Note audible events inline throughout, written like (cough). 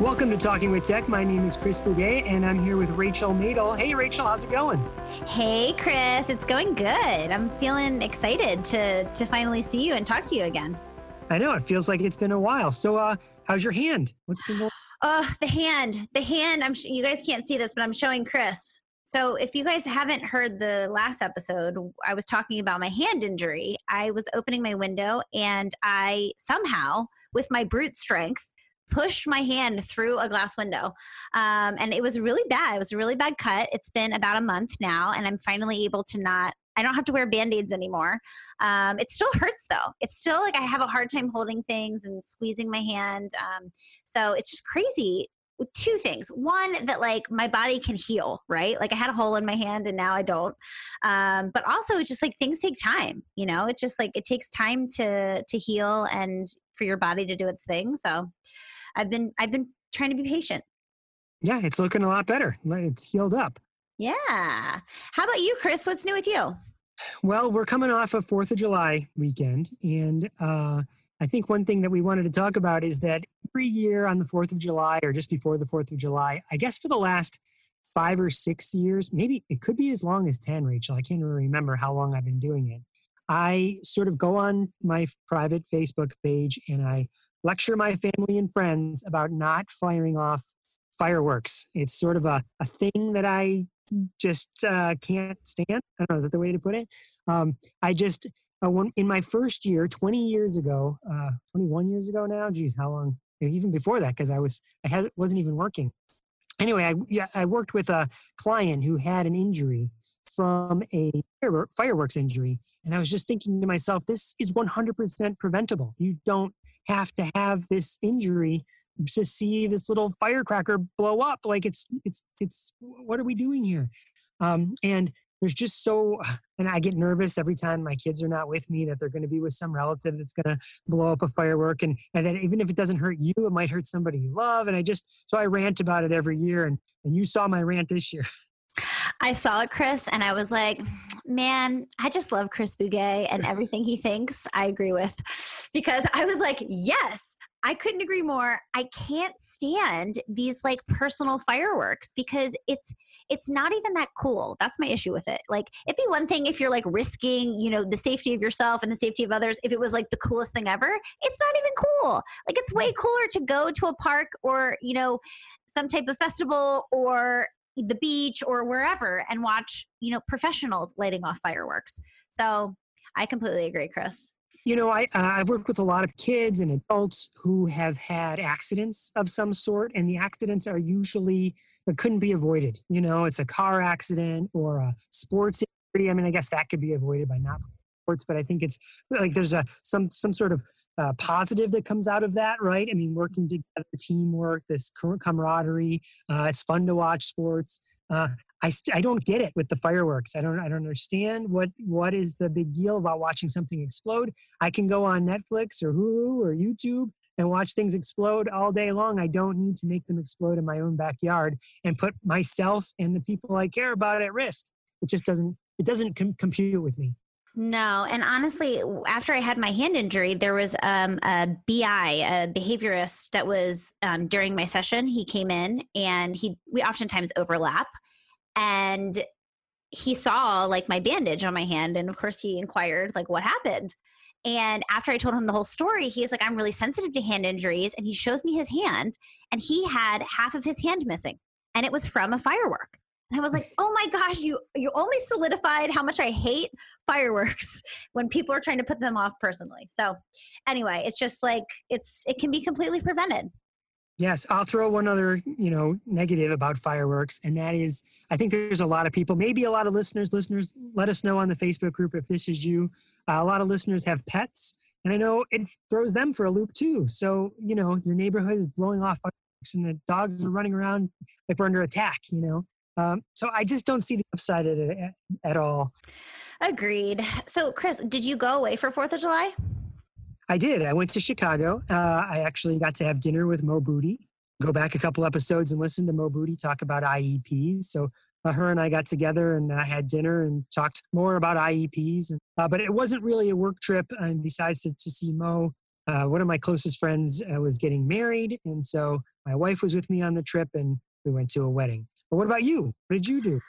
Welcome to Talking with Tech. My name is Chris Bugaj, and I'm here with Rachel Madel. Hey, Rachel, how's it going? Hey, Chris, it's going good. I'm feeling excited to to finally see you and talk to you again. I know it feels like it's been a while. So, uh, how's your hand? What's been going? (sighs) Oh, the hand, the hand. I'm. Sh- you guys can't see this, but I'm showing Chris. So, if you guys haven't heard the last episode, I was talking about my hand injury. I was opening my window, and I somehow, with my brute strength, pushed my hand through a glass window. Um, and it was really bad. It was a really bad cut. It's been about a month now, and I'm finally able to not. I don't have to wear band aids anymore. Um, it still hurts though. It's still like I have a hard time holding things and squeezing my hand. Um, so it's just crazy two things one that like my body can heal right like i had a hole in my hand and now i don't um, but also it's just like things take time you know it just like it takes time to to heal and for your body to do its thing so I've been I've been trying to be patient. Yeah, it's looking a lot better. It's healed up. Yeah. How about you, Chris? What's new with you? Well, we're coming off of Fourth of July weekend, and uh, I think one thing that we wanted to talk about is that every year on the Fourth of July, or just before the Fourth of July, I guess for the last five or six years, maybe it could be as long as ten. Rachel, I can't even remember how long I've been doing it. I sort of go on my private Facebook page and I lecture my family and friends about not firing off fireworks. It's sort of a, a thing that I just uh, can't stand. I don't know, is that the way to put it? Um, I just, uh, in my first year, 20 years ago, uh, 21 years ago now, geez, how long? Even before that, because I was, I had, wasn't even working. Anyway, I, yeah, I worked with a client who had an injury from a fireworks injury. And I was just thinking to myself, this is 100% preventable. You don't have to have this injury to see this little firecracker blow up. Like it's it's it's what are we doing here? Um, and there's just so and i get nervous every time my kids are not with me that they're going to be with some relative that's going to blow up a firework and and then even if it doesn't hurt you it might hurt somebody you love and i just so i rant about it every year and and you saw my rant this year (laughs) I saw it, Chris, and I was like, man, I just love Chris Bugaj and (laughs) everything he thinks I agree with. Because I was like, yes, I couldn't agree more. I can't stand these like personal fireworks because it's it's not even that cool. That's my issue with it. Like it'd be one thing if you're like risking, you know, the safety of yourself and the safety of others if it was like the coolest thing ever. It's not even cool. Like it's way cooler to go to a park or, you know, some type of festival or the beach or wherever and watch you know professionals lighting off fireworks. So i completely agree chris. You know I, uh, i've worked with a lot of kids and adults who have had accidents of some sort and the accidents are usually couldn't be avoided. You know it's a car accident or a sports injury. I mean i guess that could be avoided by not sports but i think it's like there's a some some sort of uh, positive that comes out of that, right? I mean, working together, teamwork, this camaraderie. Uh, it's fun to watch sports. Uh, I st- I don't get it with the fireworks. I don't I don't understand what what is the big deal about watching something explode. I can go on Netflix or Hulu or YouTube and watch things explode all day long. I don't need to make them explode in my own backyard and put myself and the people I care about at risk. It just doesn't it doesn't com- compute with me. No, and honestly, after I had my hand injury, there was um, a BI, a behaviorist that was um, during my session. He came in, and he we oftentimes overlap, and he saw like my bandage on my hand, and of course he inquired like what happened. And after I told him the whole story, he's like, I'm really sensitive to hand injuries, and he shows me his hand, and he had half of his hand missing, and it was from a firework. And I was like, "Oh my gosh, you you only solidified how much I hate fireworks (laughs) when people are trying to put them off personally." So, anyway, it's just like it's it can be completely prevented. Yes, I'll throw one other, you know, negative about fireworks, and that is, I think there's a lot of people, maybe a lot of listeners. Listeners, let us know on the Facebook group if this is you. Uh, a lot of listeners have pets, and I know it throws them for a loop too. So, you know, your neighborhood is blowing off fireworks, and the dogs are running around like we're under attack. You know, um, so I just don't see the upside of it at all. Agreed. So, Chris, did you go away for Fourth of July? I did. I went to Chicago. Uh, I actually got to have dinner with Mo Booty. Go back a couple episodes and listen to Mo Booty talk about IEPs. So uh, her and I got together and uh, had dinner and talked more about IEPs. And, uh, but it wasn't really a work trip. And besides to, to see Mo, uh, one of my closest friends uh, was getting married, and so My wife was with me on the trip, and we went to a wedding. But what about you? What did you do?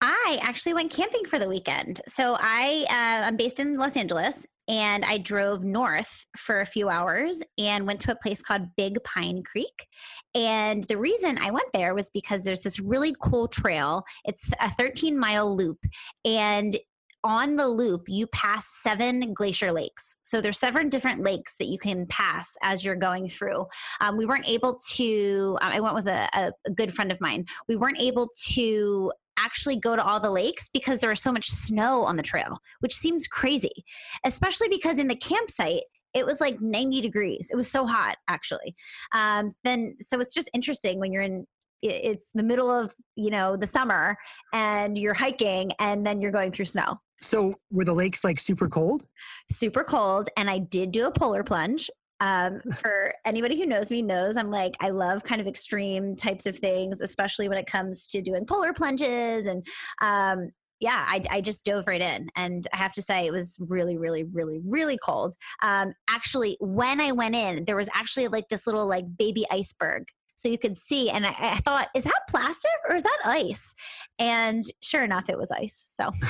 I actually went camping for the weekend. So I uh, I'm based in Los Angeles, and I drove north for a few hours and went to a place called Big Pine Creek. And the reason I went there was because there's this really cool trail. It's a 13 mile loop, and on the loop you pass seven glacier lakes. So there's seven different lakes that you can pass as you're going through. Um, we weren't able to um, i went with a, a, good friend of mine. We weren't able to actually go to all the lakes because there was so much snow on the trail which seems crazy especially because in the campsite it was like 90 degrees. It was so hot actually. Um, then so it's just interesting when you're in it's the middle of you know the summer and you're hiking and then you're going through snow so were the lakes like super cold? Super cold. And I did do a polar plunge. Um, (laughs) for anybody who knows me knows I'm like I love kind of extreme types of things, especially when it comes to doing polar plunges and um, yeah, I, I, just dove right in. And I have to say, it was really, really, really, really cold. Um, actually, when I went in, there was actually like this little like baby iceberg so you could see. And I, I, thought, is that plastic or is that ice? And sure enough, it was ice. So. (laughs)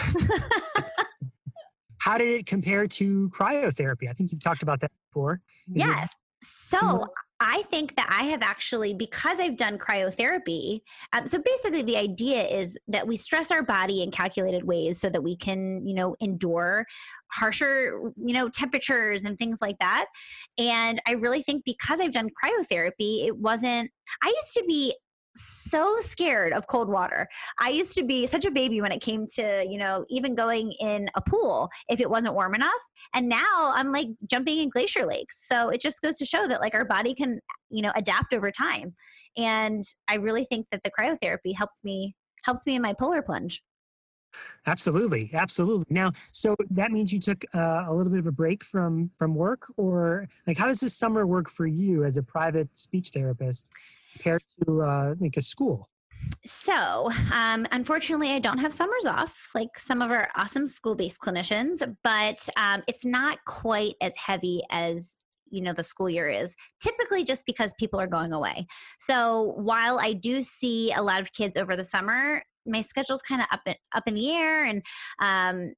How did it compare to cryotherapy? I think you've talked about that before. Is yes. It- so I think that I have actually, because I've done cryotherapy. Um, so basically, the idea is that we stress our body in calculated ways so that we can, you know, endure harsher, you know, temperatures and things like that. And I really think because I've done cryotherapy, it wasn't. I used to be so scared of cold water. I used to be such a baby when it came to, you know, even going in a pool if it wasn't warm enough. And now I'm like jumping in glacier lakes. So it just goes to show that like our body can, you know, adapt over time. And I really think that the cryotherapy helps me helps me in my polar plunge. Absolutely, absolutely. Now, so that means you took uh, a little bit of a break from from work, or like, how does this summer work for you as a private speech therapist? Compared to uh, like a school? So, um, unfortunately, I don't have summers off like some of our awesome school based clinicians, but um, it's not quite as heavy as you know the school year is typically just because people are going away so while i do see a lot of kids over the summer my schedule's kind of up in, up in the air and um,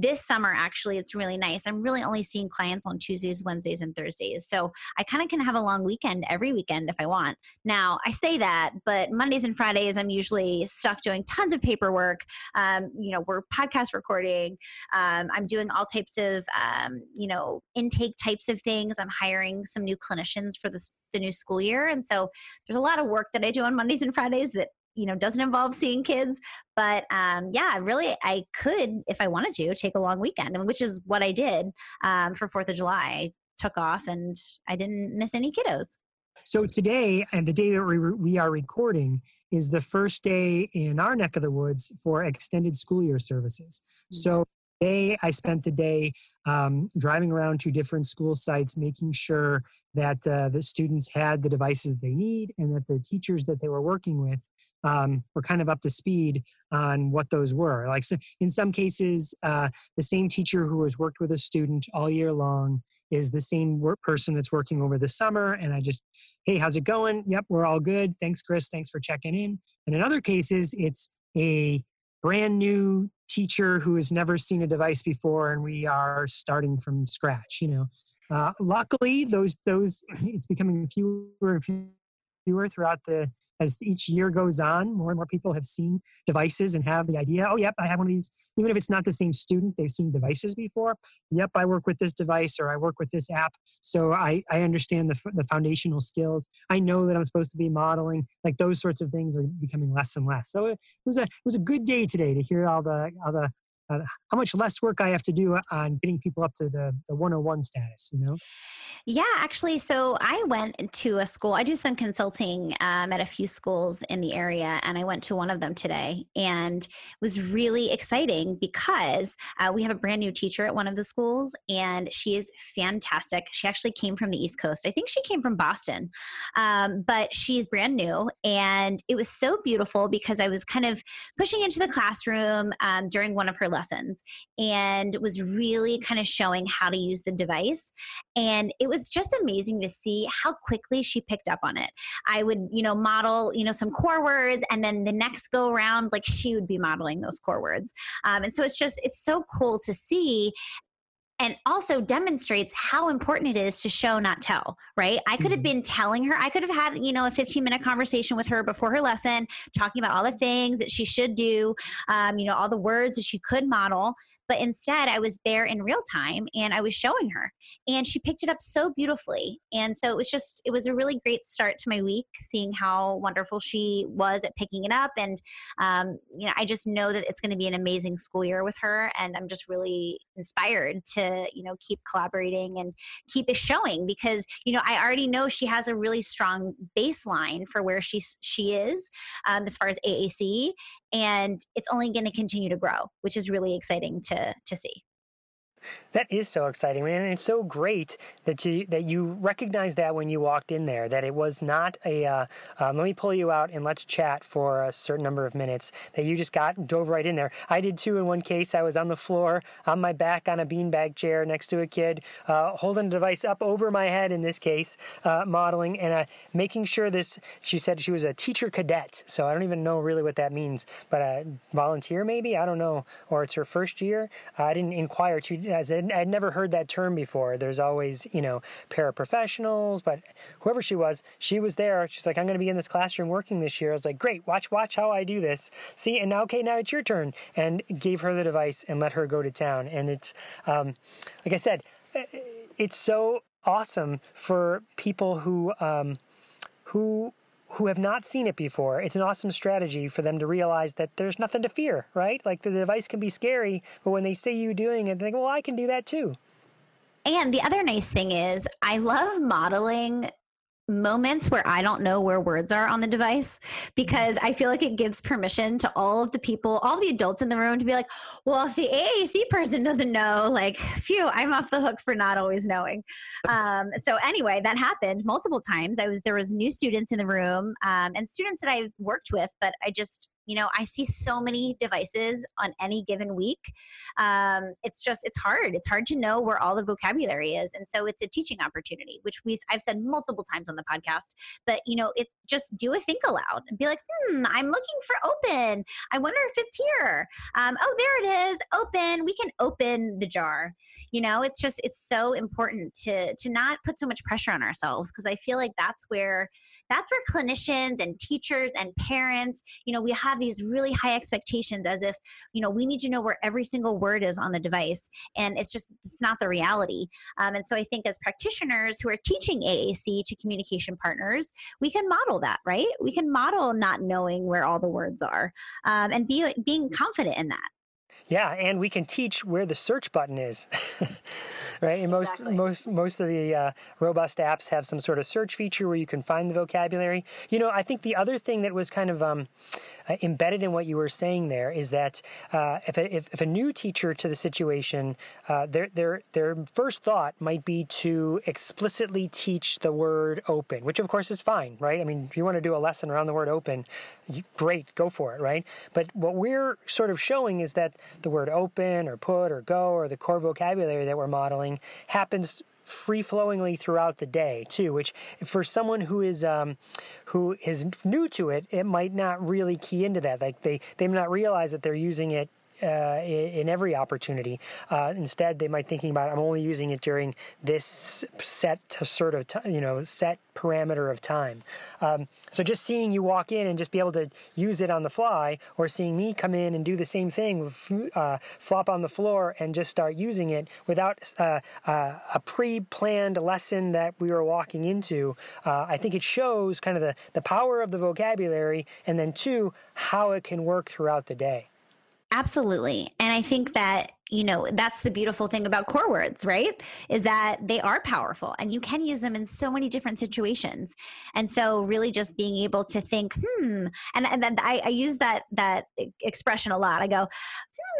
this summer actually it's really nice. I'm really only seeing clients on tuesdays wednesdays and thursdays so i kind of can have a long weekend every weekend if i want. Now i say that but mondays and fridays i'm usually stuck doing tons of paperwork um, you know we're podcast recording um, i'm doing all types of um, you know intake types of things i'm hiring some new clinicians for the, the new school year and so there's a lot of work that i do on mondays and fridays that you know doesn't involve seeing kids but um, yeah really i could if i wanted to take a long weekend which is what i did um, for fourth of july. I took off and i didn't miss any kiddos. So today and the day that we, we are recording is the first day in our neck of the woods for extended school year services. Mm-hmm. so today i spent the day um, driving around to different school sites making sure that uh, the students had the devices that they need and that the teachers that they were working with um, were kind of up to speed on what those were. Like so in some cases, uh, the same teacher who has worked with a student all year long is the same person that's working over the summer. And I just, hey, how's it going? Yep, we're all good. Thanks, Chris. Thanks for checking in. And in other cases, it's a brand new teacher who has never seen a device before, and we are starting from scratch. You know, uh, luckily, those those (clears throat) it's becoming fewer and fewer throughout the as each year goes on, more and more people have seen devices and have the idea, oh, yep, I have one of these. Even if it's not the same student, they've seen devices before. Yep, I work with this device or I work with this app. So I, I understand the, the foundational skills. I know that I'm supposed to be modeling. Like those sorts of things are becoming less and less. So it was a, it was a good day today to hear all the, all the uh, how much less work I have to do on getting people up to the, the 101 status, you know? Yeah, actually, so I went to a school. I do some consulting um, at a few schools in the area, and I went to one of them today, and it was really exciting because uh, we have a brand new teacher at one of the schools, and she is fantastic. She actually came from the East Coast. I think she came from Boston, um, but she's brand new, and it was so beautiful because I was kind of pushing into the classroom um, during one of her lessons and was really kind of showing how to use the device. And it was just amazing to see how quickly she picked up on it. I would, you know, model, you know, some core words, and then the next go around, like she would be modeling those core words. Um, and so it's just, it's so cool to see and also demonstrates how important it is to show not tell right i could have mm-hmm. been telling her i could have had you know a 15 minute conversation with her before her lesson talking about all the things that she should do um, you know all the words that she could model but instead, I was there in real time and I was showing her. And she picked it up so beautifully. And so it was just, it was a really great start to my week, seeing how wonderful she was at picking it up. And, um, you know, I just know that it's going to be an amazing school year with her. And I'm just really inspired to, you know, keep collaborating and keep it showing because, you know, I already know she has a really strong baseline for where she, she is um, as far as AAC and it's only going to continue to grow which is really exciting to to see that is so exciting, and it's so great that you that you recognized that when you walked in there. That it was not a uh, um, let me pull you out and let's chat for a certain number of minutes. That you just got dove right in there. I did too. In one case, I was on the floor on my back on a beanbag chair next to a kid, uh, holding the device up over my head. In this case, uh, modeling and uh, making sure this. She said she was a teacher cadet, so I don't even know really what that means, but a volunteer maybe I don't know, or it's her first year. I didn't inquire too in I'd never heard that term before. There's always, you know, paraprofessionals, but whoever she was, she was there. She's like, I'm going to be in this classroom working this year. I was like, great, watch, watch how I do this. See, and now, okay, now it's your turn. And gave her the device and let her go to town. And it's, um, like I said, it's so awesome for people who, um, who who have not seen it before, it's an awesome strategy for them to realize that there's nothing to fear, right? Like the device can be scary, but when they see you doing it, they think, well, I can do that too. And the other nice thing is, I love modeling moments where I don't know where words are on the device because I feel like it gives permission to all of the people, all the adults in the room to be like, well, if the AAC person doesn't know, like, phew, I'm off the hook for not always knowing. Um, so anyway, that happened multiple times. I was there was new students in the room um, and students that I've worked with, but I just you know i see so many devices on any given week um, it's just it's hard. It's hard to know where all the vocabulary is and so it's a teaching opportunity which we've i've said multiple times on the podcast but you know it just do a think aloud and be like hmm i'm looking for open. I wonder if it's here. Um, oh there it is. Open. We can open the jar. You know it's just it's so important to to not put so much pressure on ourselves because i feel like that's where that's where clinicians and teachers and parents you know we have have these really high expectations as if you know we need to know where every single word is on the device and it's just it's not the reality um, and so i think as practitioners who are teaching aac to communication partners we can model that right we can model not knowing where all the words are um, and be being confident in that yeah, and we can teach where the search button is. (laughs) right? And most exactly. most most of the uh, robust apps have some sort of search feature where you can find the vocabulary. You know, I think the other thing that was kind of um, uh, embedded in what you were saying there is that uh, if, a, if, if a new teacher to the situation, uh, their their their first thought might be to explicitly teach the word open, which of course is fine, right? I mean, if you want to do a lesson around the word open, great, go for it, right? But what we're sort of showing is that the word open or put or go or the core vocabulary that we're modeling happens free flowingly throughout the day too which for someone who is um, who is new to it it might not really key into that. Like they they may not realize that they're using it uh, in every opportunity. Uh, instead, they might thinking about I'm only using it during this set sort of t- you know set parameter of time. Um, so just seeing you walk in and just be able to use it on the fly, or seeing me come in and do the same thing, uh, flop on the floor and just start using it without uh, uh, a pre-planned lesson that we were walking into, uh, I think it shows kind of the the power of the vocabulary, and then two how it can work throughout the day. Absolutely. And I think that, you know, that's the beautiful thing about core words, right? Is that they are powerful and you can use them in so many different situations. And so really just being able to think, hmm, and, and then I, I use that that expression a lot. I go,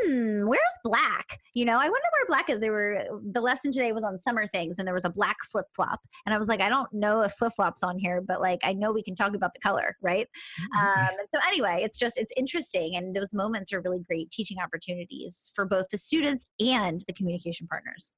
hmm, where's black? You know, I wonder where black is they were the lesson today was on summer things and there was a black flip flop and I was like I don't know if flip flops on here but like I know we can talk about the color right mm-hmm. um, so anyway it's just it's interesting and those moments are really great teaching opportunities for both the students and the communication partners.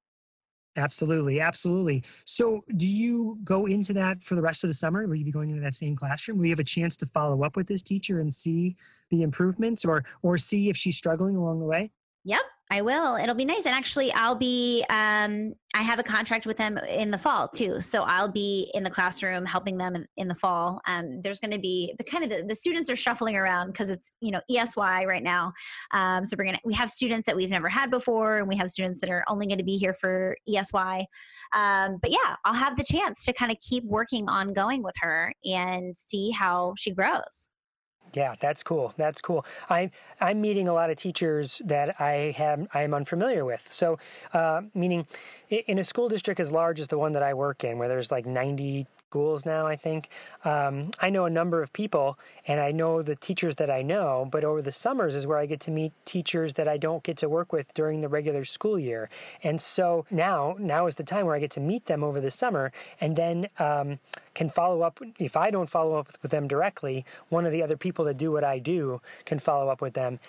Absolutely, absolutely. So, do you go into that for the rest of the summer? Will you be going into that same classroom? Will you have a chance to follow up with this teacher and see the improvements, or or see if she's struggling along the way? Yep, I will. It'll be nice. And actually, I'll be, um, I have a contract with them in the fall too. So I'll be in the classroom helping them in, the fall. Um, there's going to be the kind of the, the, students are shuffling around because it's, you know, ESY right now. Um, so we're going to, we have students that we've never had before and we have students that are only going to be here for ESY. Um, but yeah, I'll have the chance to kind of keep working on going with her and see how she grows. Yeah, that's cool. That's cool. I I'm meeting a lot of teachers that I have I am unfamiliar with. So, uh, meaning in a school district as large as the one that I work in, where there's like 90 schools now, I think. Um, I know a number of people and I know the teachers that I know, but over the summers is where I get to meet teachers that I don't get to work with during the regular school year. And so now, now is the time where I get to meet them over the summer and then um, can follow up. If I don't follow up with them directly, one of the other people that do what I do can follow up with them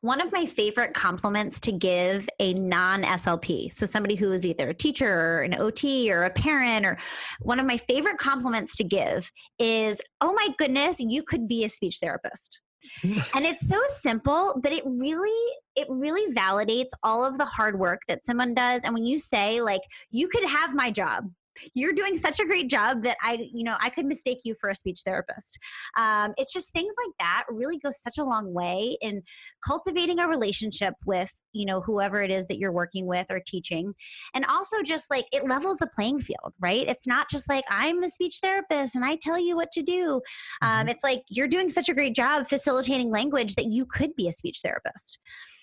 one of my favorite compliments to give a non SLP, so somebody who is either a teacher or an OT or a parent, or one of my favorite compliments to give is, oh my goodness, you could be a speech therapist. (laughs) and it's so simple but it really it really validates all of the hard work that someone does and when you say like you could have my job you're doing such a great job that I, you know, I could mistake you for a speech therapist. Um, it's just things like that really go such a long way in cultivating a relationship with, you know, whoever it is that you're working with or teaching. And also just like it levels the playing field, right? It's not just like I'm the speech therapist and I tell you what to do. Um, mm-hmm. It's like you're doing such a great job facilitating language that you could be a speech therapist.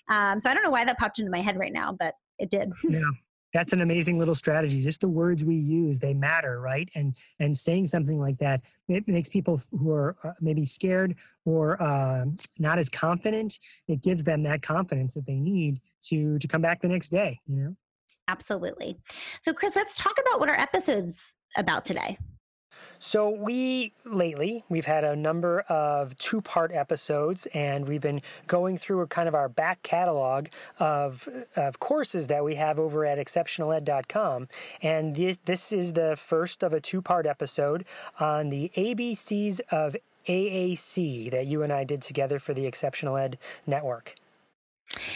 Um, so I don't know why that popped into my head right now, but it did. Yeah (laughs) that's an amazing little strategy just the words we use they matter right? And and saying something like that it makes people who are uh, maybe scared or uh, not as confident it gives them that confidence that they need to to come back the next day you know? Absolutely. So chris let's talk about what our episodes about today so we lately we've had a number of two-part episodes, and we've been going through a kind of our back catalog of of courses that we have over at exceptionaled.com, and this, this is the first of a two-part episode on the ABCs of AAC that you and I did together for the Exceptional Ed Network.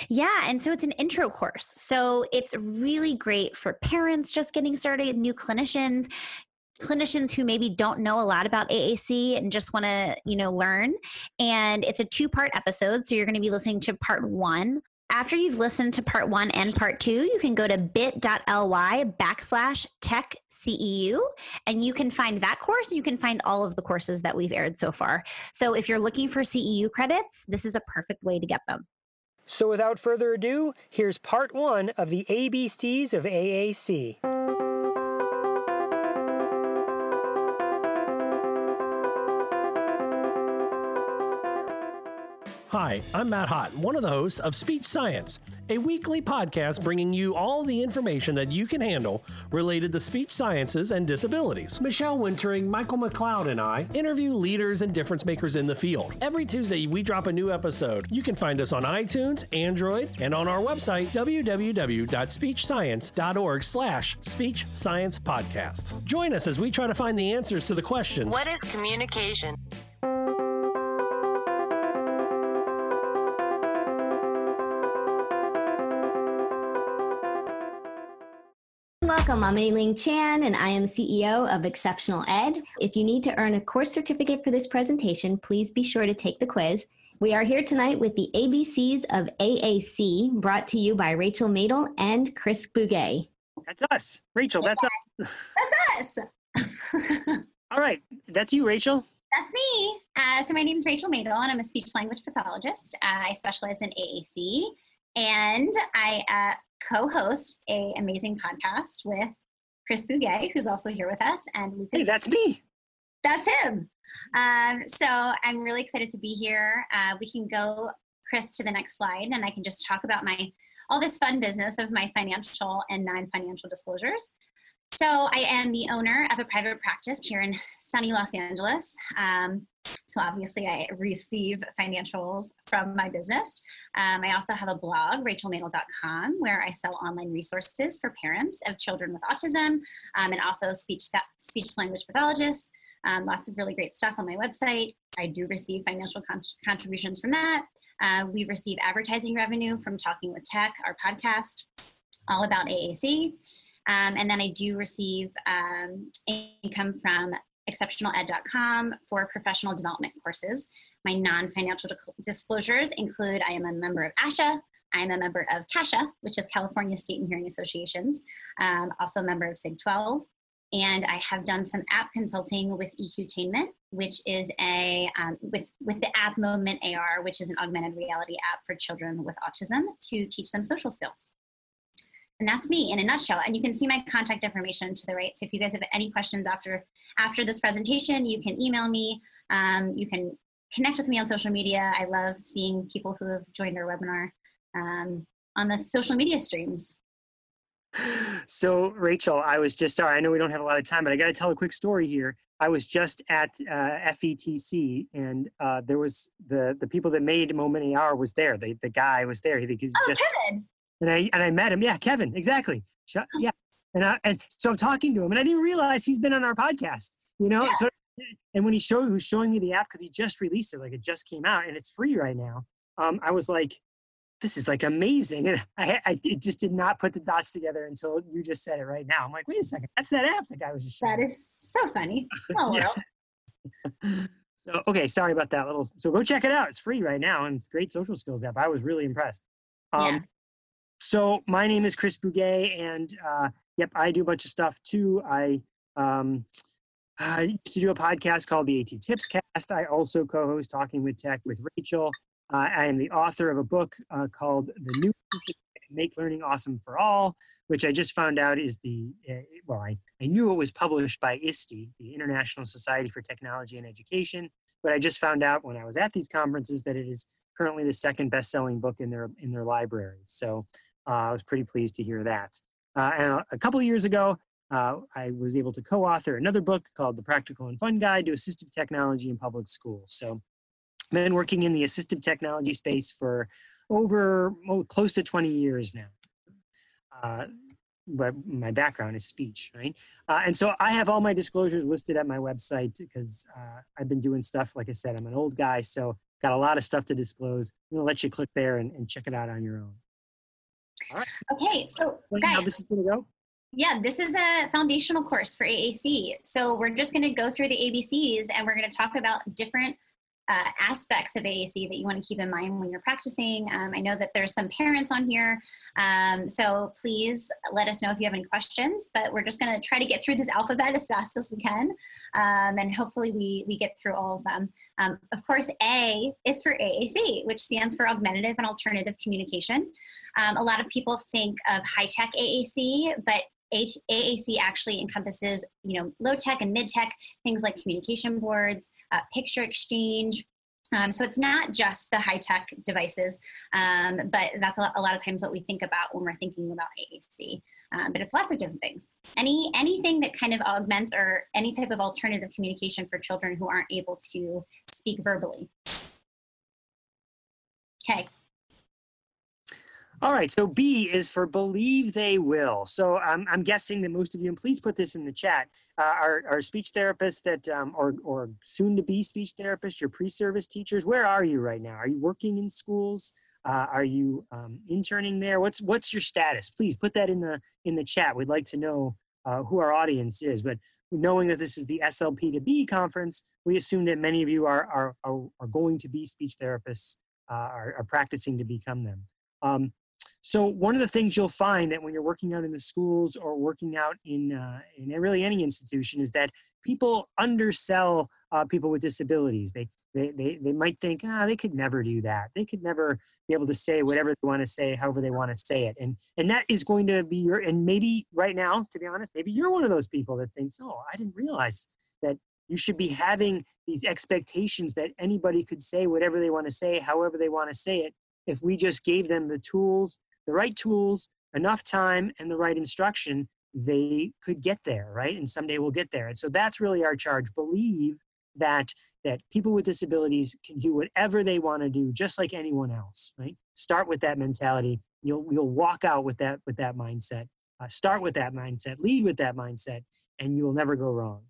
Yeah, and so it's an intro course. So it's really great for parents just getting started, new clinicians, clinicians who maybe don't know a lot about AAC and just want to, you know, learn. And it's a two part episode. So you're going to be listening to part one. After you've listened to part one and part two, you can go to bit.ly backslash tech CEU and you can find that course and you can find all of the courses that we've aired so far. So if you're looking for CEU credits, this is a perfect way to get them. So without further ado, here's part one of the ABCs of AAC. Hi, I'm Matt Hott, one of the hosts of Speech Science, a weekly podcast bringing you all the information that you can handle related to speech sciences and disabilities. Michelle Wintering, Michael McLeod, and I interview leaders and difference makers in the field. Every Tuesday, we drop a new episode. You can find us on iTunes, Android, and on our website, www.speechscience.org slash speech science podcast. Join us as we try to find the answers to the question, What is communication? Welcome. I'm Aileen Chan, and I am CEO of Exceptional Ed. If you need to earn a course certificate for this presentation, please be sure to take the quiz. We are here tonight with the ABCs of AAC, brought to you by Rachel Madel and Chris Bugaj. That's us. Rachel, that's us. That's us. (laughs) All right. That's you, Rachel. That's me. Uh, so my name is Rachel Madel, and I'm a speech language pathologist. Uh, I specialize in AAC, and I uh, co-host a amazing podcast with Chris Bugaj, who's also here with us, and Lucas. Hey, that's me. That's him. Um, so I'm really excited to be here. Uh, we can go, Chris, to the next slide, and I can just talk about my all this fun business of my financial and non-financial disclosures. So I am the owner of a private practice here in sunny Los Angeles. Um, so obviously, I receive financials from my business. Um, I also have a blog, rachelmadel.com, where I sell online resources for parents of children with autism um, and also speech speech language pathologists. Um, lots of really great stuff on my website. I do receive financial con- contributions from that. Uh, we receive advertising revenue from Talking with Tech, our podcast, all about AAC. Um, and then I do receive um, income from exceptionaled.com for professional development courses. My non financial disclosures include I am a member of ASHA, I am a member of CASHA, which is California State and Hearing Associations, um, also a member of SIG 12. And I have done some app consulting with EQtainment, which is a um, with with the app Moment AR, which is an augmented reality app for children with autism to teach them social skills. And that's me in a nutshell. And you can see my contact information to the right. So if you guys have any questions after after this presentation, you can email me. Um, you can connect with me on social media. I love seeing people who have joined our webinar um, on the social media streams. So, Rachel, I was just sorry. I know we don't have a lot of time, but I got to tell a quick story here. I was just at uh, FETC, and uh, there was the the people that made Moment AR was there. The the guy was there. He, he's oh, just, Kevin and I and I met him. Yeah, Kevin, exactly. Yeah, and I, and so I'm talking to him, and I didn't realize he's been on our podcast. You know, yeah. so and when he showed he was showing me the app because he just released it, like it just came out and it's free right now. Um, I was like, this is like amazing, and I, I just did not put the dots together until you just said it right now. I'm like, wait a second, that's that app the guy was just showing. That is so funny. (laughs) Small world. (laughs) so okay, sorry about that little. So go check it out. It's free right now, and it's great social skills app. I was really impressed. Um, yeah. So my name is Chris Bugaj, and uh, yep, I do a bunch of stuff too. I um, I used to do a podcast called the AT Tips Cast. I also co-host Talking with Tech with Rachel. Uh, I am the author of a book uh, called The New Make Learning Awesome for All, which I just found out is the uh, well, I, I knew it was published by ISTE, the International Society for Technology and Education, but I just found out when I was at these conferences that it is currently the second best-selling book in their in their library. So I was pretty pleased to hear that. Uh, and a couple of years ago, uh, I was able to co-author another book called The Practical and Fun Guide to Assistive Technology in Public Schools. So I've been working in the assistive technology space for over close to 20 years now. Uh, but my background is speech, right? Uh, and so I have all my disclosures listed at my website because uh, I've been doing stuff. Like I said, I'm an old guy, so got a lot of stuff to disclose. I'm gonna let you click there and, and check it out on your own. Okay, so guys, how this is to go? Yeah, this is a foundational course for AAC. So we're just going to go through the ABCs and we're going to talk about different uh, aspects of AAC that you want to keep in mind when you're practicing. Um, I know that there's some parents on here, um, so please let us know if you have any questions. But we're just going to try to get through this alphabet as fast as we can, um, and hopefully we we get through all of them. Um, of course, A is for AAC, which stands for Augmentative and Alternative Communication. Um, a lot of people think of high tech AAC, but AAC actually encompasses, you know, low tech and mid tech things like communication boards, uh, picture exchange. Um, so it's not just the high tech devices, um, but that's a lot, a lot, of times what we think about when we're thinking about AAC. Um, but it's lots of different things. Any anything that kind of augments or any type of alternative communication for children who aren't able to speak verbally. Okay, all right, so B is for believe they will. So I'm, I'm guessing that most of you, and please put this in the chat, uh, are, are speech therapists that, um, or, or soon to be speech therapists, your pre-service teachers, where are you right now? Are you working in schools? Uh, are you um, interning there? What's, what's your status? Please put that in the, in the chat. We'd like to know uh, who our audience is, but knowing that this is the SLP to B conference, we assume that many of you are, are, are, are going to be speech therapists, uh, are, are practicing to become them. Um, so one of the things you'll find that when you're working out in the schools or working out in uh, in really any institution is that people undersell uh, people with disabilities. They, they they they might think ah they could never do that. They could never be able to say whatever they want to say, however they want to say it, and and that is going to be your and maybe right now, to be honest, maybe you're one of those people that thinks oh I didn't realize that you should be having these expectations that anybody could say whatever they want to say, however they want to say it. If we just gave them the tools the right tools, enough time, and the right instruction, they could get there, right? And someday we'll get there. And so that's really our charge. Believe that that people with disabilities can do whatever they want to do, just like anyone else, right? Start with that mentality. You'll you'll walk out with that with that mindset. Uh, start with that mindset. Lead with that mindset, and you will never go wrong.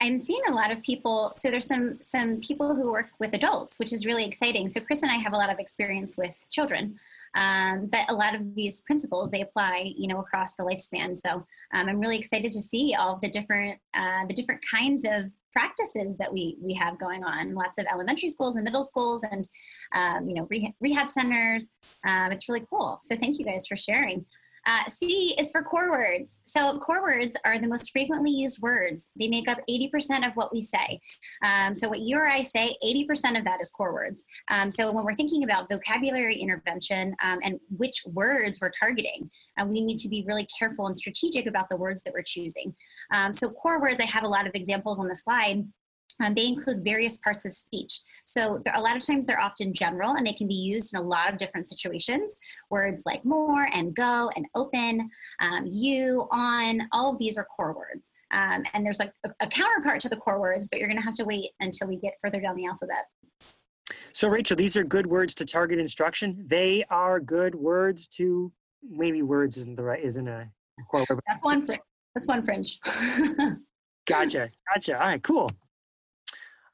I'm seeing a lot of people. So there's some some people who work with adults, which is really exciting. So Chris and I have a lot of experience with children, um, but a lot of these principles they apply, you know, across the lifespan. So um, I'm really excited to see all the different uh, the different kinds of practices that we we have going on. Lots of elementary schools and middle schools, and um, you know, rehab, centers. Um, it's really cool. So thank you guys for sharing. Uh, C is for core words. So core words are the most frequently used words. They make up 80% of what we say. Um, so what you or I say, 80% of that is core words. Um, so when we're thinking about vocabulary intervention um, and which words we're targeting, uh, we need to be really careful and strategic about the words that we're choosing. Um, so core words, I have a lot of examples on the slide. Um, they include various parts of speech. So a lot of times they're often general and they can be used in a lot of different situations. Words like more and go and open, um, you, on, all of these are core words. Um, and there's like a, a counterpart to the core words, but you're going to have to wait until we get further down the alphabet. So Rachel, these are good words to target instruction. They are good words to maybe words isn't the right isn't a core word. That's one. That's one fringe. (laughs) gotcha. Gotcha. All right. Cool.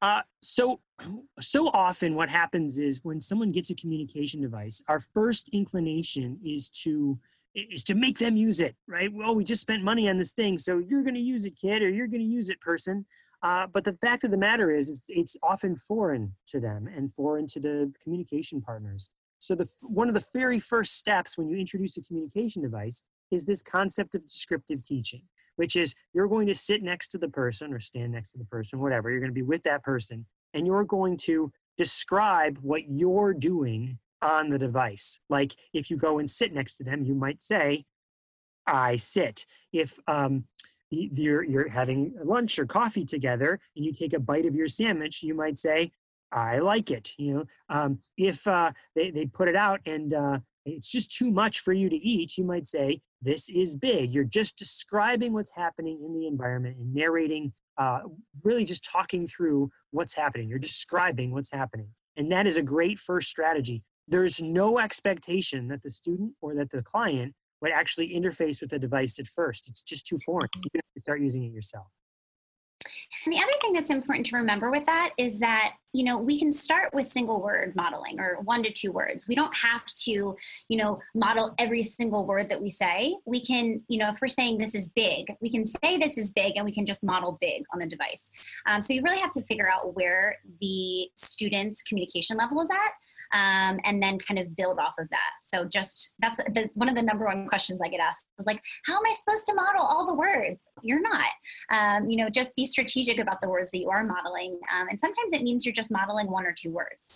Uh, so, (clears throat) so often what happens is when someone gets a communication device, our first inclination is to is to make them use it, right? Well, we just spent money on this thing, so you're going to use it, kid, or you're going to use it, person. Uh, but the fact of the matter is, it's, it's often foreign to them and foreign to the communication partners. So the one of the very first steps when you introduce a communication device is this concept of descriptive teaching which is you're going to sit next to the person or stand next to the person, whatever. You're going to be with that person and you're going to describe what you're doing on the device. Like if you go and sit next to them, you might say, I sit. If um, you're, you're having lunch or coffee together and you take a bite of your sandwich, you might say, I like it. You know, um, if uh, they, they put it out and uh, it's just too much for you to eat, you might say, This is big. You're just describing what's happening in the environment and narrating, uh, really just talking through what's happening. You're describing what's happening. And that is a great first strategy. There's no expectation that the student or that the client would actually interface with the device at first. It's just too foreign. You have to start using it yourself. And the other thing that's important to remember with that is that you know we can start with single word modeling or one to two words. We don't have to you know model every single word that we say. We can you know if we're saying this is big we can say this is big and we can just model big on the device. Um, so you really have to figure out where the student's communication level is at um, and then kind of build off of that. So just that's the, one of the number one questions i get asked is like how am i supposed to model all the words? You're not. Um, you know just be strategic about the words that you are modeling. Um, and sometimes it means you're just just modeling one or two words.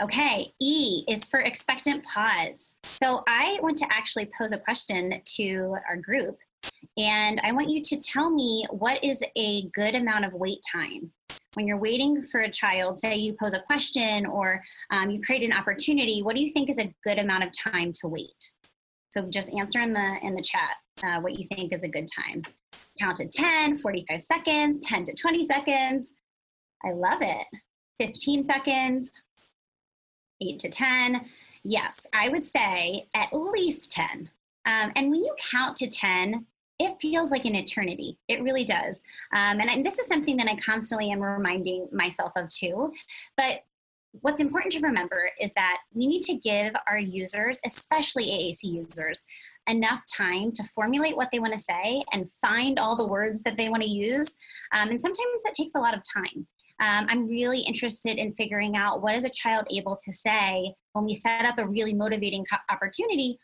Okay, E is for expectant pause. So I want to actually pose a question to our group, and I want you to tell me what is a good amount of wait time. When you're waiting for a child, say you pose a question or um, you create an opportunity, what do you think is a good amount of time to wait? So just answer in the in the chat uh, what you think is a good time count to 10, 45 seconds, 10 to 20 seconds. I love it. 15 seconds, 8 to 10. Yes, I would say at least 10. Um, and when you count to 10, it feels like an eternity. It really does. Um, and I, this is something that I constantly am reminding myself of too. But what's important to remember is that we need to give our users, especially AAC users, enough time to formulate what they want to say and find all the words that they want to use. Um, and sometimes that takes a lot of time. Um, I'm really interested in figuring out what is a child able to say when we set up a really motivating co- opportunity.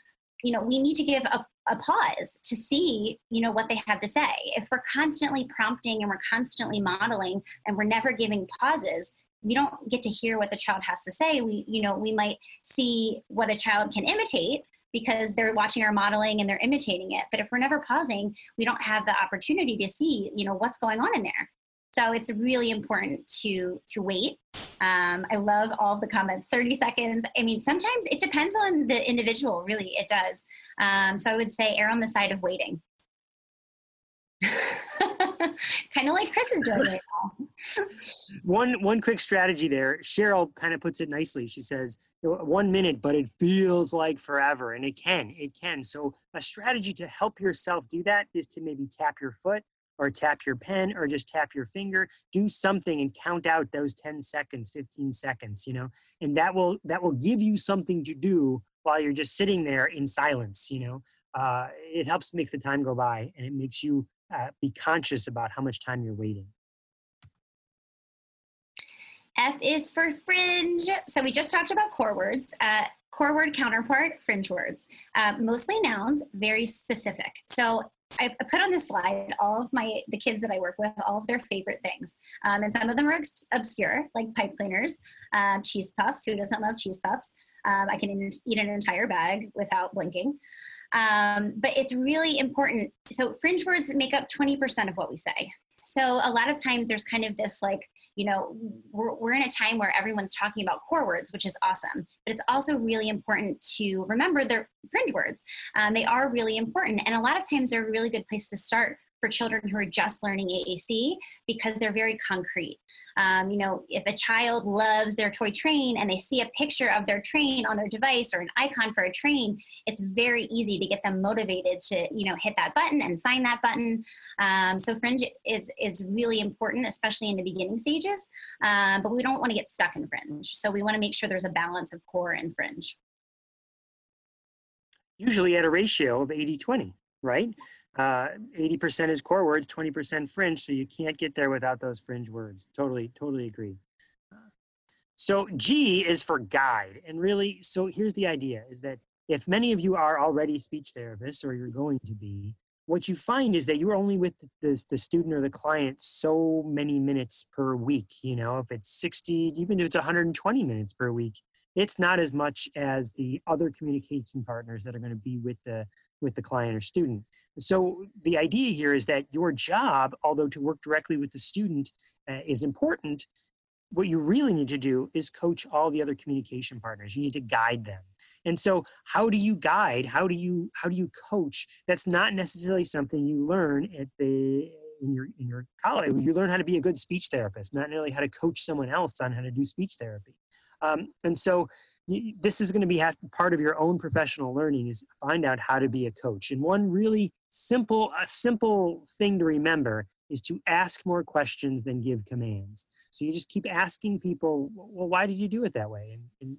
You know, we need to give a, a pause to see, you know, what they have to say. If we're constantly prompting and we're constantly modeling and we're never giving pauses, we don't get to hear what the child has to say. We, you know, we might see what a child can imitate, because they're watching our modeling and they're imitating it but if we're never pausing we don't have the opportunity to see you know what's going on in there So it's really important to to wait. Um, I love all the comments. Thirty seconds. I mean, sometimes it depends on the individual. Really, it does. Um, so I would say err on the side of waiting. (laughs) kind of like Chris is doing right now. (laughs) one one quick strategy there. Cheryl kind of puts it nicely. She says one minute, but it feels like forever, and it can. It can. So a strategy to help yourself do that is to maybe tap your foot or tap your pen or just tap your finger do something and count out those 10 seconds 15 seconds you know and that will that will give you something to do while you're just sitting there in silence you know uh, it helps make the time go by and it makes you uh, be conscious about how much time you're waiting F is for fringe. So we just talked about core words. Uh, core word counterpart, fringe words. Uh, mostly nouns, very specific. So I put on this slide all of my the kids that I work with, all of their favorite things, um, and some of them are obscure, like pipe cleaners, um, cheese puffs. Who doesn't love cheese puffs? Um, I can eat an entire bag without blinking. Um, but it's really important. So fringe words make up 20% of what we say. So a lot of times there's kind of this like you know, we're, we're in a time where everyone's talking about core words, which is awesome. But it's also really important to remember their fringe words. Um, they are really important. And a lot of times they're a really good place to start for children who are just learning AAC because they're very concrete. Um, you know, if a child loves their toy train and they see a picture of their train on their device or an icon for a train, it's very easy to get them motivated to, you know, hit that button and find that button. Um, so fringe is is really important, especially in the beginning stages. Um, but we don't want to get stuck in fringe. So we want to make sure there's a balance of core and fringe. Usually at a ratio of 80-20, right? Uh, 80% is core words, 20% fringe, so you can't get there without those fringe words. Totally, totally agree. So G is for guide. And really, so here's the idea is that if many of you are already speech therapists or you're going to be, what you find is that you're only with the, the student or the client so many minutes per week. You know, if it's 60, even if it's 120 minutes per week, it's not as much as the other communication partners that are going to be with the with the client or student. So the idea here is that your job, although to work directly with the student uh, is important, what you really need to do is coach all the other communication partners. You need to guide them. And so how do you guide? How do you how do you coach? That's not necessarily something you learn at the in your in your college. You learn how to be a good speech therapist, not really how to coach someone else on how to do speech therapy. Um, and so this is going to be part of your own professional learning is find out how to be a coach. And one really simple a simple thing to remember is to ask more questions than give commands. So you just keep asking people well why did you do it that way? And, and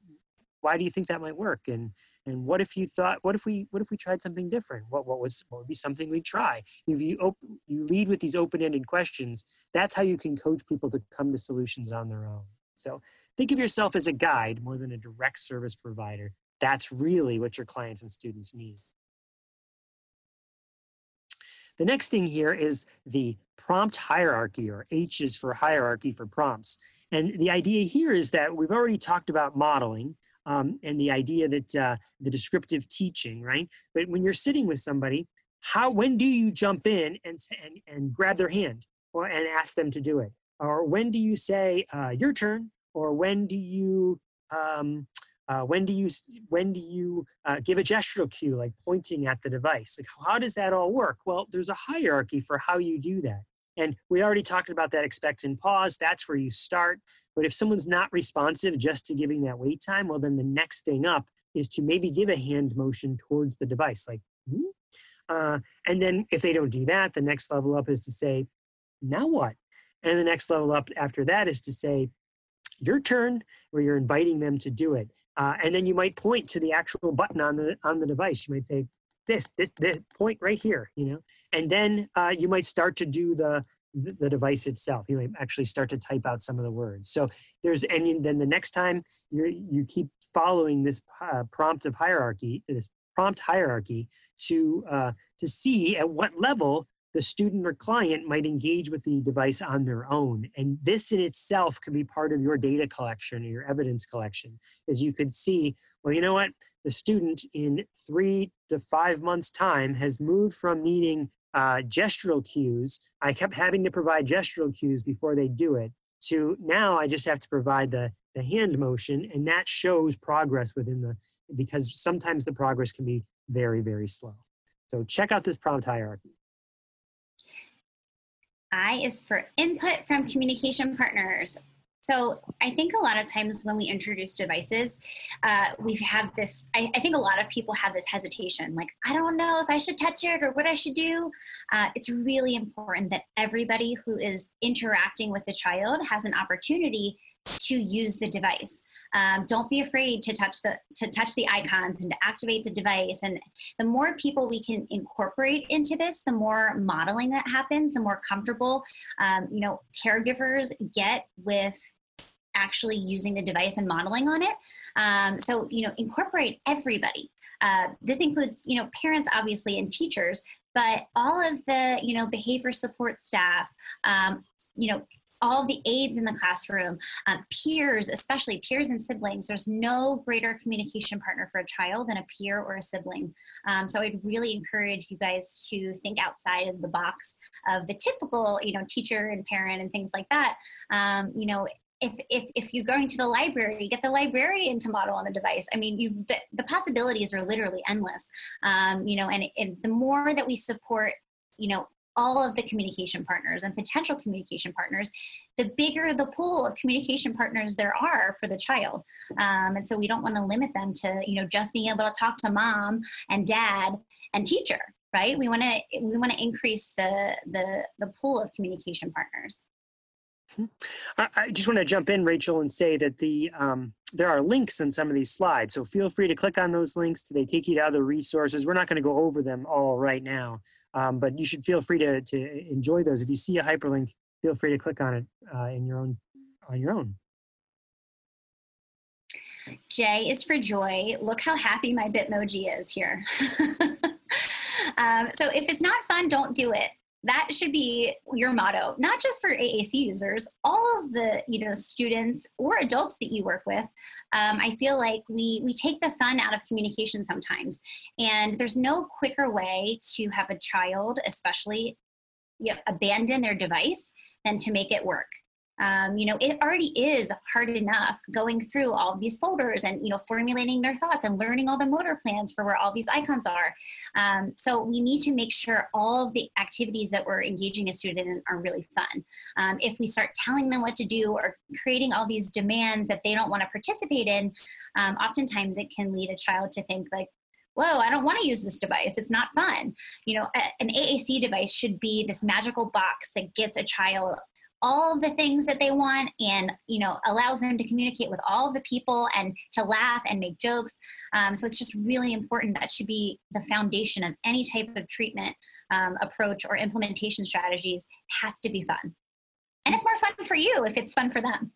why do you think that might work? And and what if you thought what if we what if we tried something different? What what was what would be something we'd try? If you op- you lead with these open-ended questions that's how you can coach people to come to solutions on their own so think of yourself as a guide more than a direct service provider. That's really what your clients and students need. The next thing here is the prompt hierarchy, or H is for hierarchy for prompts. And the idea here is that we've already talked about modeling um, and the idea that uh, the descriptive teaching, right? But when you're sitting with somebody, how when do you jump in and and, and grab their hand or and ask them to do it? Or when do you say uh, your turn? Or when do you um, uh, when do you when do you uh, give a gestural cue like pointing at the device? Like how does that all work? Well there's a hierarchy for how you do that. And we already talked about that expect and pause. That's where you start. But if someone's not responsive just to giving that wait time well then the next thing up is to maybe give a hand motion towards the device like hmm? uh, and then if they don't do that the next level up is to say now what and the next level up after that is to say your turn where you're inviting them to do it. Uh, and then you might point to the actual button on the on the device. You might say this this, this point right here you know? And then uh, you might start to do the the device itself. You might actually start to type out some of the words. So there's and then the next time you you keep following this uh, prompt of hierarchy this prompt hierarchy to uh, to see at what level the student or client might engage with the device on their own. And this in itself can be part of your data collection or your evidence collection, as you could see, well, you know what? The student in three to five months' time has moved from needing uh, gestural cues. I kept having to provide gestural cues before they do it. To now, I just have to provide the the hand motion, and that shows progress within the because sometimes the progress can be very very slow. So check out this prompt hierarchy. I is for input from communication partners. So I think a lot of times when we introduce devices, uh, we have had this. I, I, think a lot of people have this hesitation, like I don't know if I should touch it or what I should do. Uh, it's really important that everybody who is interacting with the child has an opportunity to use the device. Um, don't be afraid to touch the to touch the icons and to activate the device. And the more people we can incorporate into this, the more modeling that happens, the more comfortable um, you know caregivers get with actually using the device and modeling on it. Um, so you know incorporate everybody. Uh, this includes you know parents obviously and teachers, but all of the you know behavior support staff um, you know all the aides in the classroom, um, peers, especially peers and siblings. There's no greater communication partner for a child than a peer or a sibling. Um, so I'd really encourage you guys to think outside of the box of the typical, you know, teacher and parent and things like that. Um, you know, if, if, if you're going to the library, get the librarian to model on the device. I mean, you, the, the possibilities are literally endless. Um, you know, and, and the more that we support, you know, all of the communication partners and potential communication partners, the bigger the pool of communication partners there are for the child. Um, and so we don't want to limit them to, you know, just being able to talk to mom and dad and teacher, right? We want to we want to increase the the the pool of communication partners. Hmm. I just want to jump in, Rachel, and say that the um, there are links in some of these slides. So feel free to click on those links. They take you to other resources. We're not going to go over them all right now. Um, but you should feel free to, to enjoy those. If you see a hyperlink, feel free to click on it uh, in your own on your own. J is for joy. Look how happy my Bitmoji is here. (laughs) um, so if it's not fun, don't do it that should be your motto not just for aac users all of the you know students or adults that you work with. Um, i feel like we we take the fun out of communication sometimes and there's no quicker way to have a child especially you know, abandon their device than to make it work um, you know it already is hard enough going through all these folders and you know formulating their thoughts and learning all the motor plans for where all these icons are. Um, so we need to make sure all of the activities that we're engaging a student in are really fun. Um, if we start telling them what to do or creating all these demands that they don't want to participate in um, oftentimes it can lead a child to think like whoa i don't want to use this device it's not fun. You know an aac device should be this magical box that gets a child all of the things that they want and you know allows them to communicate with all of the people and to laugh and make jokes. Um, so it's just really important that should be the foundation of any type of treatment um, approach or implementation strategies. Has to be fun. And it's more fun for you if it's fun for them.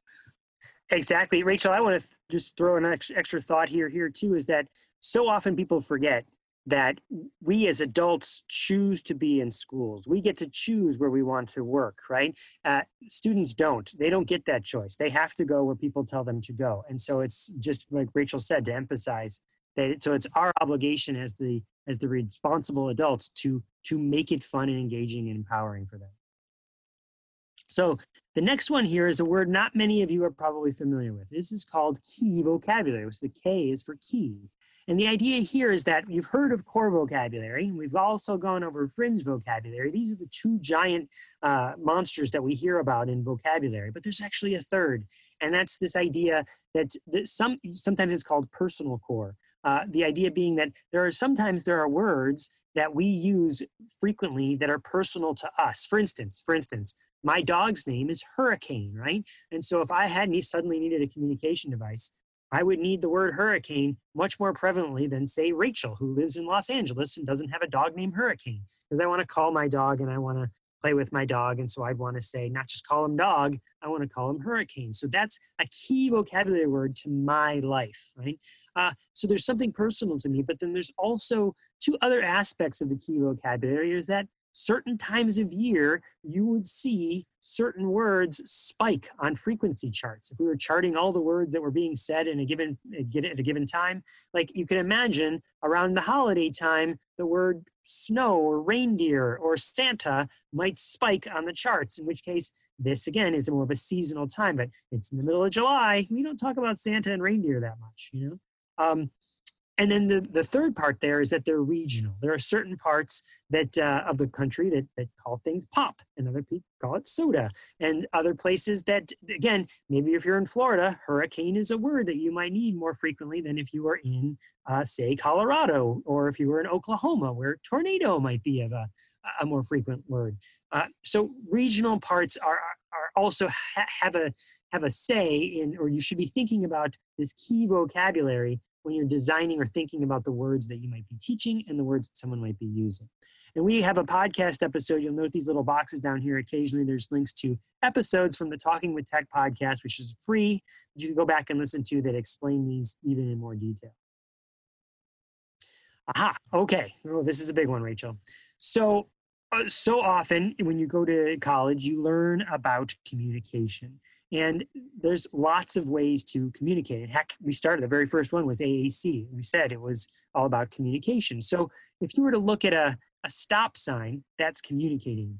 Exactly. Rachel i want to th- just throw an extra thought here here too is that so often people forget that we as adults choose to be in schools. We get to choose where we want to work, right? Uh, students don't. They don't get that choice. They have to go where people tell them to go. And so it's just like Rachel said to emphasize that. So it's our obligation as the as the responsible adults to to make it fun and engaging and empowering for them. So the next one here is a word not many of you are probably familiar with. This is called key vocabulary, which the K is for key. And the idea here is that you've heard of core vocabulary. We've also gone over fringe vocabulary. These are the two giant uh, monsters that we hear about in vocabulary, but there's actually a third. And that's this idea that, that some, sometimes it's called personal core. Uh, the idea being that there are sometimes there are words that we use frequently that are personal to us. For instance, for instance, my dog's name is Hurricane, right? And so if I had suddenly needed a communication device, I would need the word hurricane much more prevalently than, say, Rachel, who lives in Los Angeles and doesn't have a dog named Hurricane. Because I want to call my dog and I want to play with my dog. And so I'd want to say, not just call him dog, I want to call him hurricane. So that's a key vocabulary word to my life, right? Uh, so there's something personal to me, but then there's also two other aspects of the key vocabulary is that certain times of year, you would see certain words spike on frequency charts. If we were charting all the words that were being said in a given at a given time, like you can imagine around the holiday time, the word snow or reindeer or Santa might spike on the charts, in which case this again is more of a seasonal time, but it's in the middle of July. We don't talk about Santa and reindeer that much, you know? Um, and then the, the third part there is that they're regional. There are certain parts that uh, of the country that, that call things pop, and other people call it soda. And other places that, again, maybe if you're in Florida, hurricane is a word that you might need more frequently than if you were in, uh, say, Colorado, or if you were in Oklahoma, where tornado might be of a, a more frequent word. Uh, so regional parts are, are also ha- have a have a say in, or you should be thinking about this key vocabulary when you're designing or thinking about the words that you might be teaching and the words that someone might be using. And we have a podcast episode. You'll note these little boxes down here. Occasionally, there's links to episodes from the Talking with Tech podcast, which is free. You can go back and listen to that explain these even in more detail. Aha, okay. Oh, this is a big one, Rachel. So, uh, so often when you go to college, you learn about communication. And there's lots of ways to communicate. And heck, we started, the very first one was AAC. We said it was all about communication. So if you were to look at a, a stop sign, that's communicating,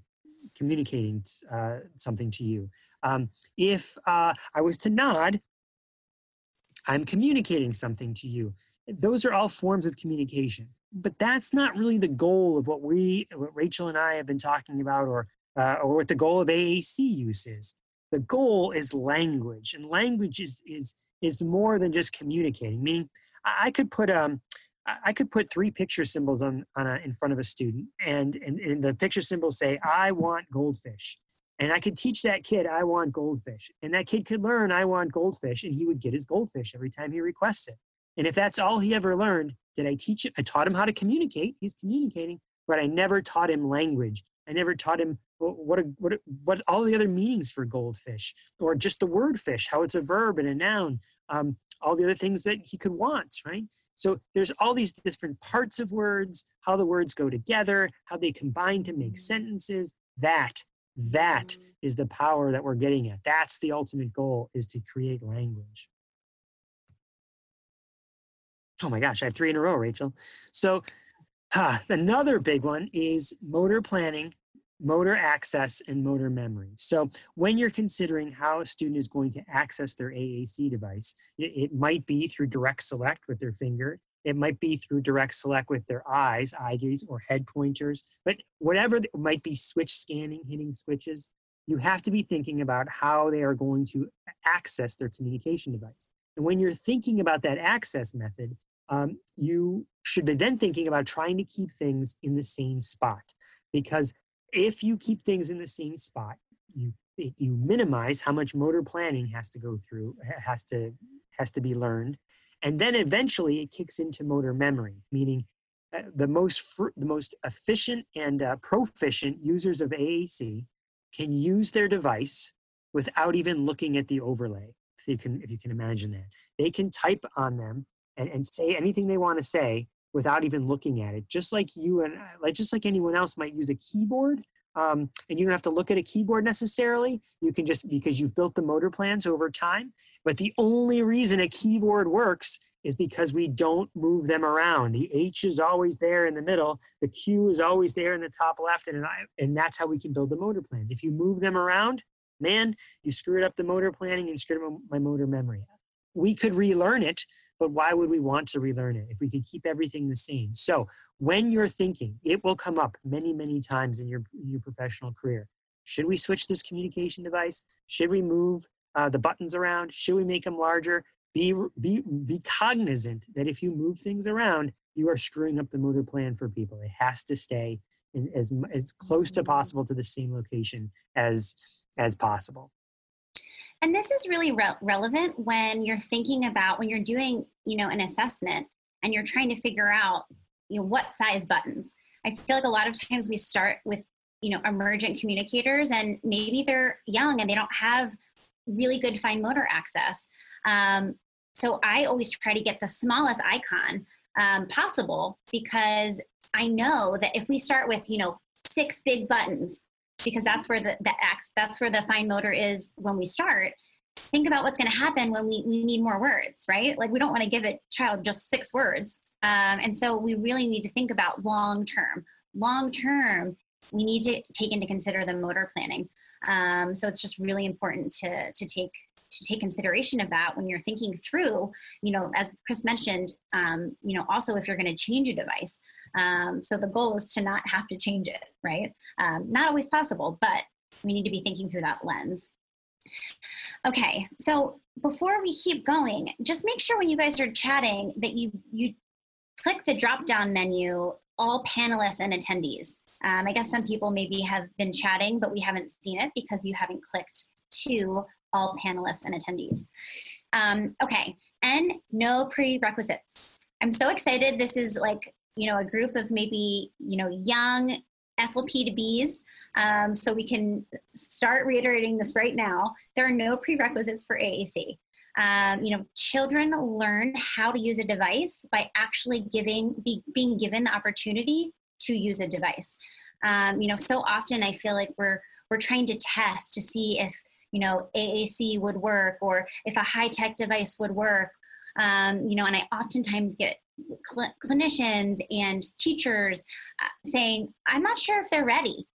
communicating uh, something to you. Um, if uh, I was to nod, I'm communicating something to you. Those are all forms of communication. But that's not really the goal of what we, what Rachel and I have been talking about, or uh, or what the goal of AAC use is the goal is language and language is is is more than just communicating. Meaning i could put um i could put three picture symbols on on a, in front of a student and, and and the picture symbols say i want goldfish. And i could teach that kid i want goldfish. And that kid could learn i want goldfish and he would get his goldfish every time he requests it. And if that's all he ever learned did i teach it i taught him how to communicate he's communicating but i never taught him language. I never taught him what, what, what all the other meanings for goldfish or just the word fish, how it's a verb and a noun, um, all the other things that he could want, right? So there's all these different parts of words, how the words go together, how they combine to make sentences. That, that is the power that we're getting at. That's the ultimate goal is to create language. Oh my gosh, I have three in a row, Rachel. So. Another big one is motor planning, motor access, and motor memory. So when you're considering how a student is going to access their AAC device, it, it might be through direct select with their finger. It might be through direct select with their eyes, eye gaze, or head pointers. But whatever it might be switch scanning, hitting switches, you have to be thinking about how they are going to access their communication device. And when you're thinking about that access method, um, you should be then thinking about trying to keep things in the same spot. Because if you keep things in the same spot, you you minimize how much motor planning has to go through, has to has to be learned, and then eventually it kicks into motor memory, meaning uh, the most fr- the most efficient and uh, proficient users of AAC can use their device without even looking at the overlay. If you can if you can imagine that, they can type on them and, and say anything they want to say without even looking at it just like you and like just like anyone else might use a keyboard um, and you don't have to look at a keyboard necessarily. You can just because you've built the motor plans over time but the only reason a keyboard works is because we don't move them around. The h is always there in the middle the q is always there in the top left and, and that's how we can build the motor plans. If you move them around man you screwed up the motor planning and screwed up my motor memory. We could relearn it but why would we want to relearn it if we could keep everything the same? So when you're thinking, it will come up many, many times in your, your professional career. Should we switch this communication device? Should we move uh, the buttons around? Should we make them larger? Be, be, be cognizant that if you move things around, you are screwing up the motor plan for people. It has to stay in, as, as close to possible to the same location as, as possible. And this is really re- relevant when you're thinking about when you're doing, you know, an assessment and you're trying to figure out, you know, what size buttons. I feel like a lot of times we start with, you know, emergent communicators and maybe they're young and they don't have really good fine motor access. Um, so I always try to get the smallest icon um, possible because I know that if we start with, you know, six big buttons because that's where the, the acts that's where the fine motor is when we start. Think about what's going to happen when we, we need more words right? Like we don't want to give a child just six words. Um, and so we really need to think about long term. Long term we need to take into consider the motor planning. Um, so it's just really important to to take to take consideration of that when you're thinking through you know as chris mentioned um, you know also if you're going to change a device. Um, so the goal is to not have to change it right? Um, not always possible but we need to be thinking through that lens. Okay so before we keep going just make sure when you guys are chatting that you you click the drop down menu all panelists and attendees. Um, I guess some people maybe have been chatting, but we haven't seen it because you haven't clicked to all panelists and attendees. Um, okay, and no prerequisites. I'm so excited. This is like, you know, a group of maybe, you know, young SLP to Bs. Um, so we can start reiterating this right now. There are no prerequisites for AAC. Um, you know, children learn how to use a device by actually giving, be, being given the opportunity to use a device. Um, you know, so often I feel like we're we're trying to test to see if you know AAC would work or if a high tech device would work. Um, you know, and I oftentimes get cl- clinicians and teachers uh, saying, "I'm not sure if they're ready,"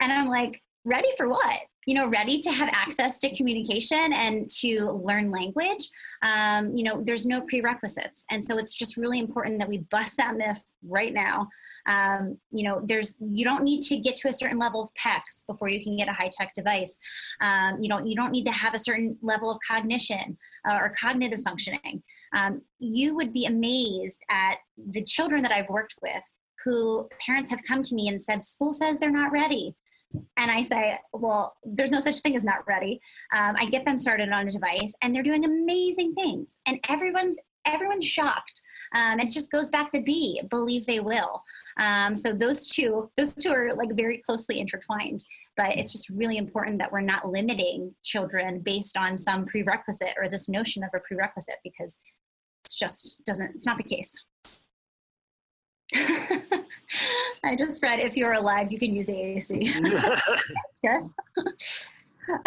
and I'm like, "Ready for what?" You know ready to have access to communication and to learn language um, you know there's no prerequisites. And so it's just really important that we bust that myth right now. Um, you know there's you don't need to get to a certain level of PECS before you can get a high-tech device. Um, you don't you don't need to have a certain level of cognition uh, or cognitive functioning. Um, you would be amazed at the children that i've worked with who parents have come to me and said school says they're not ready and I say, well, there's no such thing as not ready. Um, I get them started on a device, and they're doing amazing things, and everyone's everyone's shocked. Um, it just goes back to be believe they will. Um, so those two, those two are like very closely intertwined. But it's just really important that we're not limiting children based on some prerequisite or this notion of a prerequisite because it's just doesn't. It's not the case. I just read if you're alive, you can use AAC. (laughs) yes.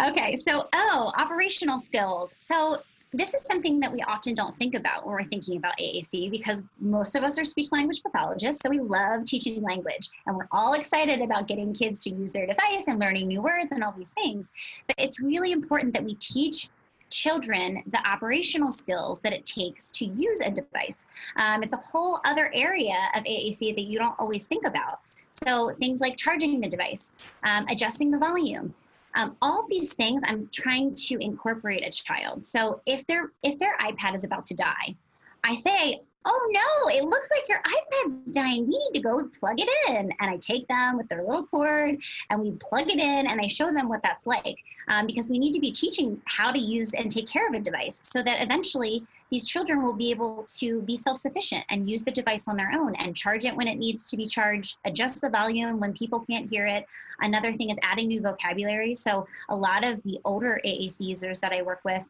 okay, so, oh, operational skills. So, this is something that we often don't think about when we're thinking about AAC because most of us are speech language pathologists, so we love teaching language and we're all excited about getting kids to use their device and learning new words and all these things. But it's really important that we teach children the operational skills that it takes to use a device. Um, it's a whole other area of AAC that you don't always think about. So things like charging the device, um, adjusting the volume, um, all of these things I'm trying to incorporate a child. So if their if their iPad is about to die, I say, oh no, it looks like your iPad's dying. We need to go plug it in. And I take them with their little cord and we plug it in and I show them what that's like um, because we need to be teaching how to use and take care of a device so that eventually these children will be able to be self sufficient and use the device on their own and charge it when it needs to be charged, adjust the volume when people can't hear it. Another thing is adding new vocabulary. So, a lot of the older AAC users that I work with,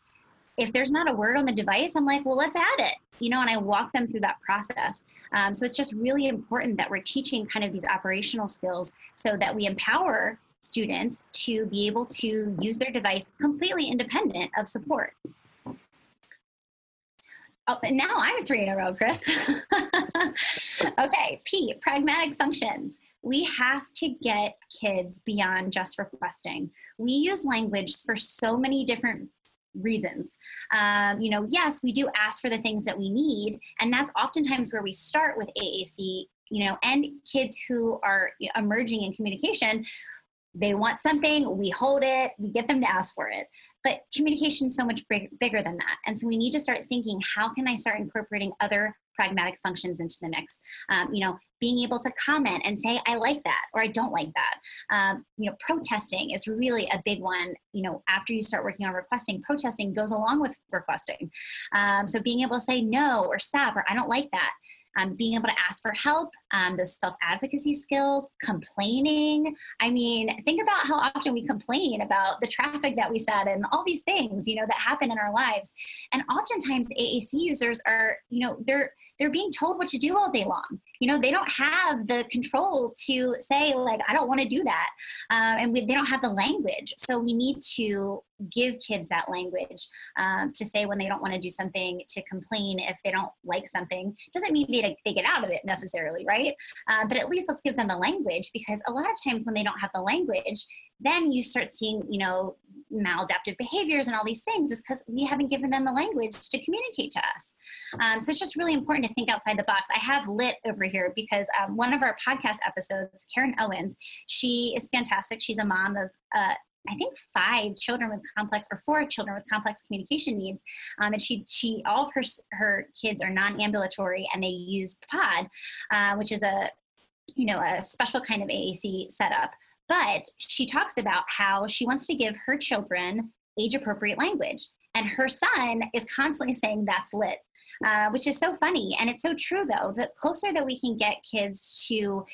if there's not a word on the device, I'm like, well, let's add it, you know, and I walk them through that process. Um, so it's just really important that we're teaching kind of these operational skills so that we empower students to be able to use their device completely independent of support. Oh, now I'm three in a row, Chris. (laughs) okay, P, pragmatic functions. We have to get kids beyond just requesting. We use language for so many different reasons. Um, you know, yes, we do ask for the things that we need, and that's oftentimes where we start with AAC. You know, and kids who are emerging in communication, they want something, we hold it, we get them to ask for it. But communication is so much big, bigger than that, and so we need to start thinking: how can I start incorporating other pragmatic functions into the mix. Um, you know, being able to comment and say, I like that or I don't like that. Um, you know, protesting is really a big one. You know, after you start working on requesting, protesting goes along with requesting. Um, so being able to say no or stop or I don't like that um, being able to ask for help, um, those self advocacy skills, complaining. I mean, think about how often we complain about the traffic that we sat and all these things, you know, that happen in our lives. And oftentimes AAC users are, you know, they're they're being told what to do all day long. you know they don't have the control to say like i don't want to do that um, and we, they don't have the language so we need to give kids that language um, to say when they don't want to do something to complain if they don't like something doesn't mean they, they get out of it necessarily right uh, but at least let's give them the language because a lot of times when they don't have the language then you start seeing you know maladaptive behaviors and all these things is because we haven't given them the language to communicate to us. Um, so it's just really important to think outside the box. I have lit over here because um, one of our podcast episodes, Karen Owens, she is fantastic. She's a mom of uh, I think five children with complex or four children with complex communication needs. Um, and she, she, all of her, her kids are non-ambulatory and they use PODD, uh, which is a, you know, a special kind of AAC setup. But she talks about how she wants to give her children age appropriate language. And her son is constantly saying that's lit. Uh, which is so funny and it's so true though the closer that we can get kids to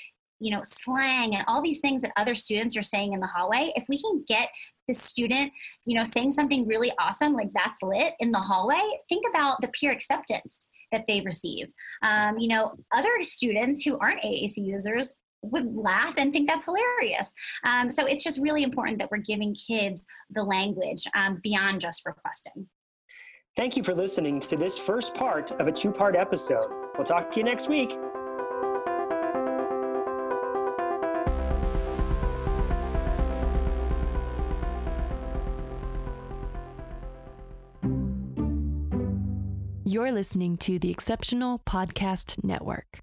you know slang and all these things that other students are saying in the hallway if we can get the student you know saying something really awesome like that's lit in the hallway think about the peer acceptance that they receive um, you know other students who aren't aac users would laugh and think that's hilarious. Um, so it's just really important that we're giving kids the language um, beyond just requesting. Thank you for listening to this first part of a two part episode. We'll talk to you next week. You're listening to the Exceptional Podcast Network.